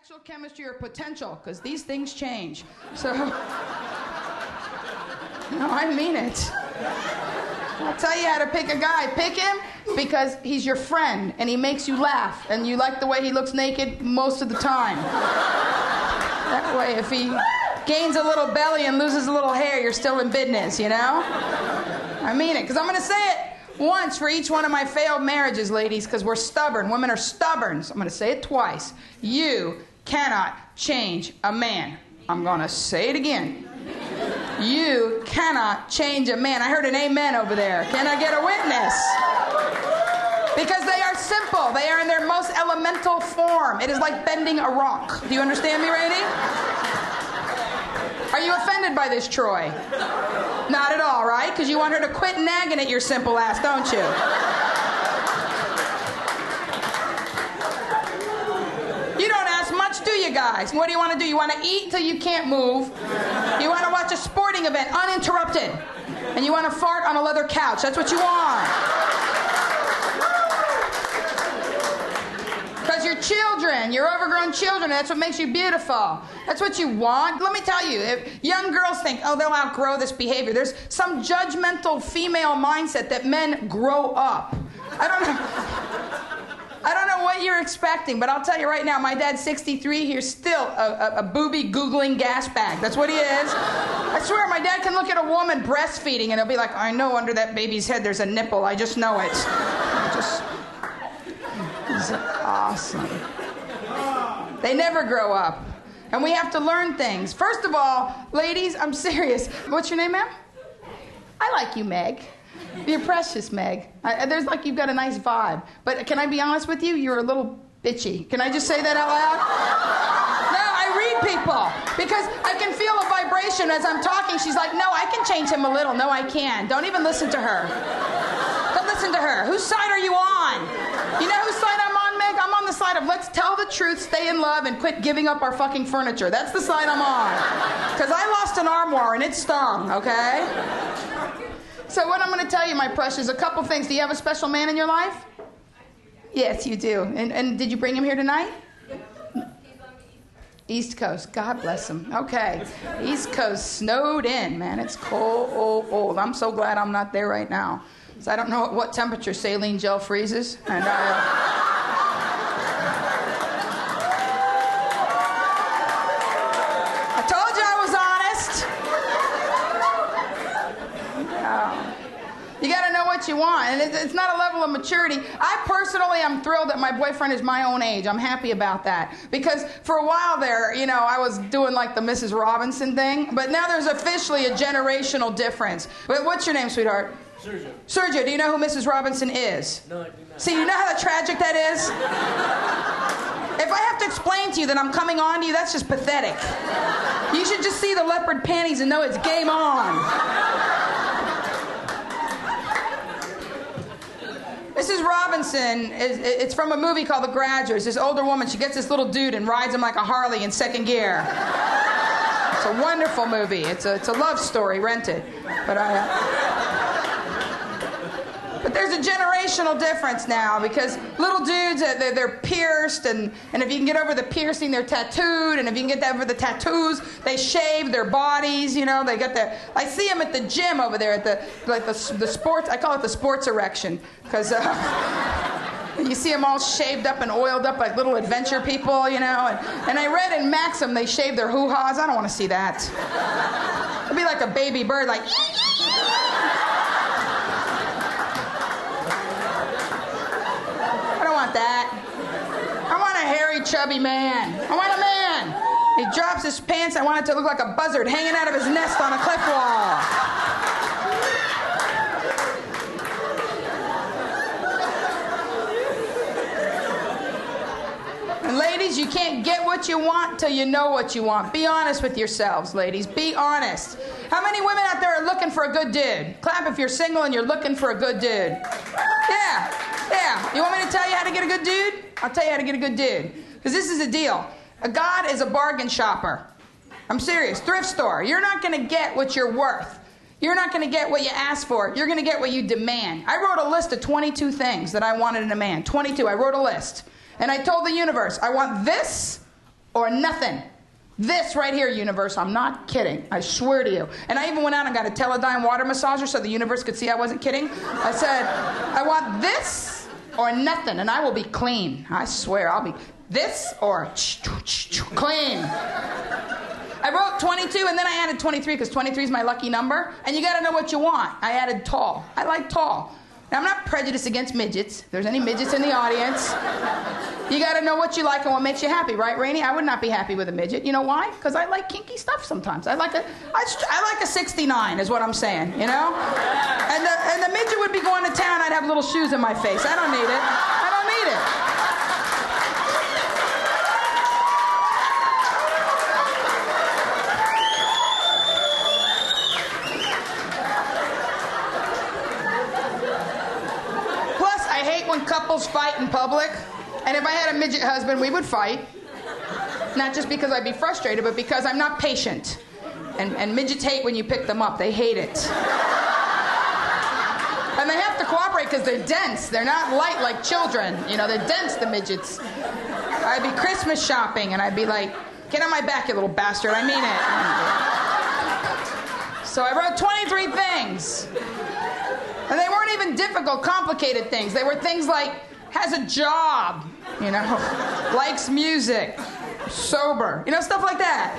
sexual chemistry or potential, because these things change. So, no, I mean it. I'll tell you how to pick a guy. Pick him because he's your friend and he makes you laugh and you like the way he looks naked most of the time. That way, if he gains a little belly and loses a little hair, you're still in business, you know? I mean it, because I'm going to say it once for each one of my failed marriages, ladies, because we're stubborn. Women are stubborn. So I'm going to say it twice. You cannot change a man. I'm going to say it again. You cannot change a man. I heard an amen over there. Can I get a witness? Because they are simple. They are in their most elemental form. It is like bending a rock. Do you understand me, Rainey? Are you offended by this, Troy? Not at all, right? Because you want her to quit nagging at your simple ass, don't? You don't ask much, guys? What do you want to do? You want to eat till you can't move. You want to watch a sporting event uninterrupted. And you want to fart on a leather couch. That's what you want. Because you're children, you're overgrown children, that's what makes you beautiful. That's what you want. Let me tell you, if young girls think, oh, they'll outgrow this behavior, there's some judgmental female mindset that men grow up. I don't know. You're expecting, but I'll tell you right now, my dad's 63. He's still a, a, a, booby googling gas bag. That's what he is. I swear, my dad can look at a woman breastfeeding and he'll be like, I know under that baby's head there's a nipple. I just know it. Just awesome. They never grow up. And we have to learn things. First of all, ladies, I'm serious. What's your name, ma'am? I like you, Meg. You're precious, Meg. I, there's like you've got a nice vibe. But can I be honest with you? You're a little bitchy. Can I just say that out loud? No, I read people because I can feel a vibration as I'm talking. She's like, no, I can change him a little. No, I can. Don't even listen to her. Don't listen to her. Whose side are you on? You know whose side I'm on, Meg? I'm on the side of let's tell the truth, stay in love, and quit giving up our fucking furniture. That's the side I'm on. Because I lost an armoire and it stung, okay? So, what I'm going to tell you, my precious, a couple things. Do you have a special man in your life? Yes, you do. And, and did you bring him here tonight? East Coast. God bless him. Okay. East Coast snowed in, man. It's cold. Old, old. I'm so glad I'm not there right now. I don't know at what temperature saline gel freezes. And I. I told you I was honest. Yeah. You got to know what you want. And it's not a level of maturity. I personally am thrilled that my boyfriend is my own age. I'm happy about that. Because for a while there, you know, I was doing like the Mrs. Robinson thing. But now there's officially a generational difference. What's your name, sweetheart? Sergio. Sergio, do you know who Mrs. Robinson is? No, I do not. See, you know how tragic that is? if I have to explain to you that I'm coming on to you, that's just pathetic. You should just see the leopard panties and know it's game on. Mrs. Robinson is it's from a movie called The Graduates. This older woman, she gets this little dude and rides him like a Harley in second gear. It's a wonderful movie. It's a, it's a love story, rent it. But I. Uh, there's a generational difference now because little dudes, uh, they're, they're, pierced, and, and if you can get over the piercing, they're tattooed, and if you can get over the tattoos, they shave their bodies. You know, they got their. I see them at the gym over there at the like the, the sports. I call it the sports erection because. Uh, you see them all shaved up and oiled up like little adventure people, you know. And, and I read in Maxim they shave their hoo ha's. I don't want to see that. It'd be like a baby bird, like. want that. I want a hairy, chubby man. I want a man. He drops his pants. I want it to look like a buzzard hanging out of his nest on a cliff wall. Ladies, you can't get what you want till you know what you want. Be honest with yourselves, ladies. Be honest. How many women out there are looking for a good dude? Clap if you're single and you're looking for a good dude. Yeah. Yeah. You want me to tell you how to get a good dude? I'll tell you how to get a good dude. Because this is a deal. A God is a bargain shopper. I'm serious. Thrift store. You're not going to get what you're worth. You're not going to get what you ask for. You're going to get what you demand. I wrote a list of 22 things that I wanted in a man. 22. I wrote a list. And I told the universe, I want this, or nothing. This right here, universe, I'm not kidding. I swear to you. And I even went out and got a Teledyne water massager so the universe could see I wasn't kidding. I said, I want this or nothing, and I will be clean. I swear, I'll be this or clean. I wrote 22 and then I added 23 because 23 is my lucky number. And you got to know what you want. I added tall. I like tall. Now, I'm not prejudiced against midgets. If there's any midgets in the audience, you got to know what you like and what makes you happy, right, Rainey? I would not be happy with a midget. You know why? Because I like kinky stuff sometimes. I like a, I, I like a 69, is what I'm saying. You know, and the midget would be going to town. I'd have little shoes in my face. I don't need it. I don't need it. Plus, I hate when couples fight in public. And if I had a midget husband, we would fight. Not just because I'd be frustrated, but because I'm not patient. And, and midgets hate when you pick them up, they hate it. And they have to cooperate because they're dense. They're not light like children. You know, they're dense, the midgets. I'd be Christmas shopping and I'd be like, get on my back, you little bastard. I mean it. So I wrote 23 things. And they weren't even difficult, complicated things. They were things like has a job, you know, likes music, sober, you know, stuff like that.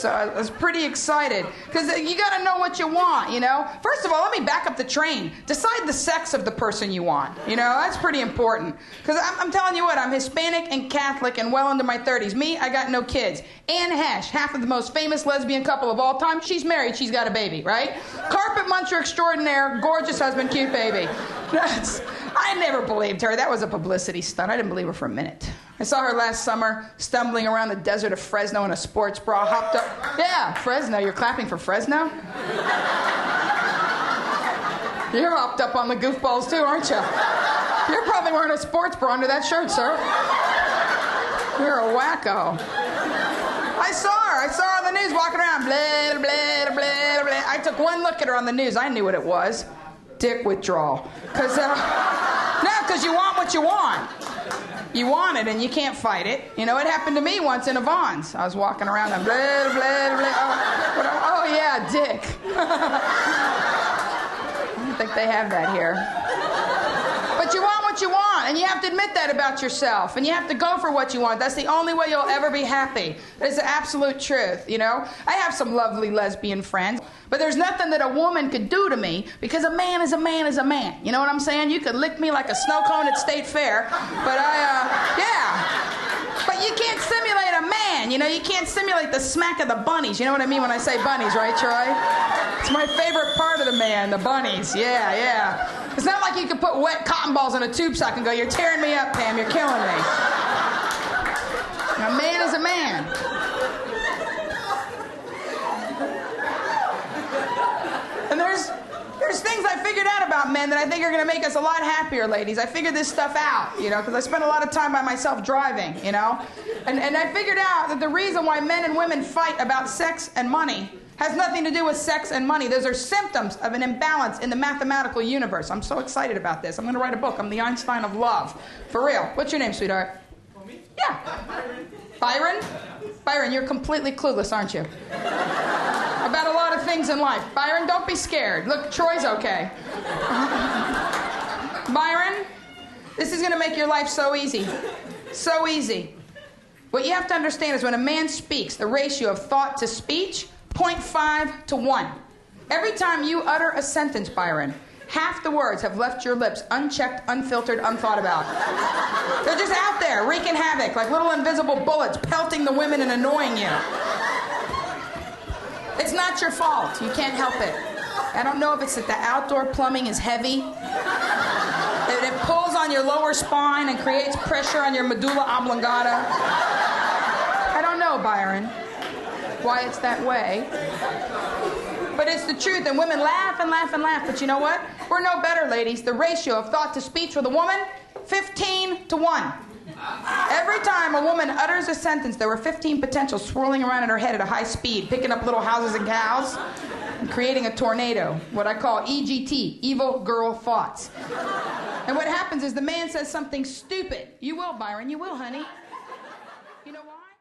So I was pretty excited because you got to know what you want, you know. First of all, let me back up the train. Decide the sex of the person you want, you know. That's pretty important because I'm, I'm, telling you what, I'm Hispanic and Catholic and well into my 30s. Me, I got no kids. Anne Heche, half of the most famous lesbian couple of all time, she's married, she's got a baby, right? Carpet muncher extraordinaire, gorgeous husband, cute baby. That's, I never believed her. That was a publicity stunt. I didn't believe her for a minute. I saw her last summer stumbling around the desert of Fresno in a sports bra, hopped up. Yeah, Fresno. You're clapping for Fresno? You're hopped up on the goofballs too, aren't you? You're probably wearing a sports bra under that shirt, sir. You're a wacko. I saw her. I saw her on the news walking around. Blah, blah, blah, blah. I took one look at her on the news. I knew what it was. Dick withdrawal. Because, uh, no, because you want what you want. You want it and you can't fight it. You know, it happened to me once in a Vons. I was walking around and blah, blah, blah. Oh, oh yeah, dick. I don't think they have that here. What you want, and you have to admit that about yourself, and you have to go for what you want. That's the only way you'll ever be happy. It's the absolute truth, you know? I have some lovely lesbian friends. But there's nothing that a woman could do to me because a man is a man is a man. You know what I'm saying? You could lick me like a snow cone at State Fair, but I, uh, yeah. But you can't simulate a man. You know, you can't simulate the smack of the bunnies. You know what I mean when I say bunnies, right, Troy? It's my favorite part of the man, the bunnies. Yeah, yeah. It's not like you can put wet cotton balls in a tube sock and go, You're tearing me up, Pam. You're killing me. A man is a man. And there's there's things I figured out about men that I think are going to make us a lot happier, ladies. I figured this stuff out, you know, because I spent a lot of time by myself driving, you know. And, and I figured out that the reason why men and women fight about sex and money has nothing to do with sex and money. Those are symptoms of an imbalance in the mathematical universe. I'm so excited about this. I'm going to write a book. I'm the Einstein of love. For real. What's your name, sweetheart? Me? Yeah. Byron? Byron, you're completely clueless, aren't you? About a lot of things in life. Byron, don't be scared. Look, Troy's okay. Byron, this is going to make your life so easy. So easy. What you have to understand is when a man speaks, the ratio of thought to speech, 0.5 to 1. Every time you utter a sentence, Byron, half the words have left your lips unchecked, unfiltered, unthought about. They're just out there wreaking havoc like little invisible bullets pelting the women and annoying you. It's not your fault. You can't help it. I don't know if it's that the outdoor plumbing is heavy. That it pulls on your lower spine and creates pressure on your medulla oblongata. I don't know, Byron, why it's that way. But it's the truth, and women laugh and laugh and laugh. But you know what? We're no better, ladies. The ratio of thought to speech with a woman 15 to 1. Every time a woman utters a sentence, there were 15 potentials swirling around in her head at a high speed, picking up little houses and cows, and creating a tornado. What I call EGT, evil girl thoughts. And what happens is the man says something stupid. You will, Byron, you will, honey.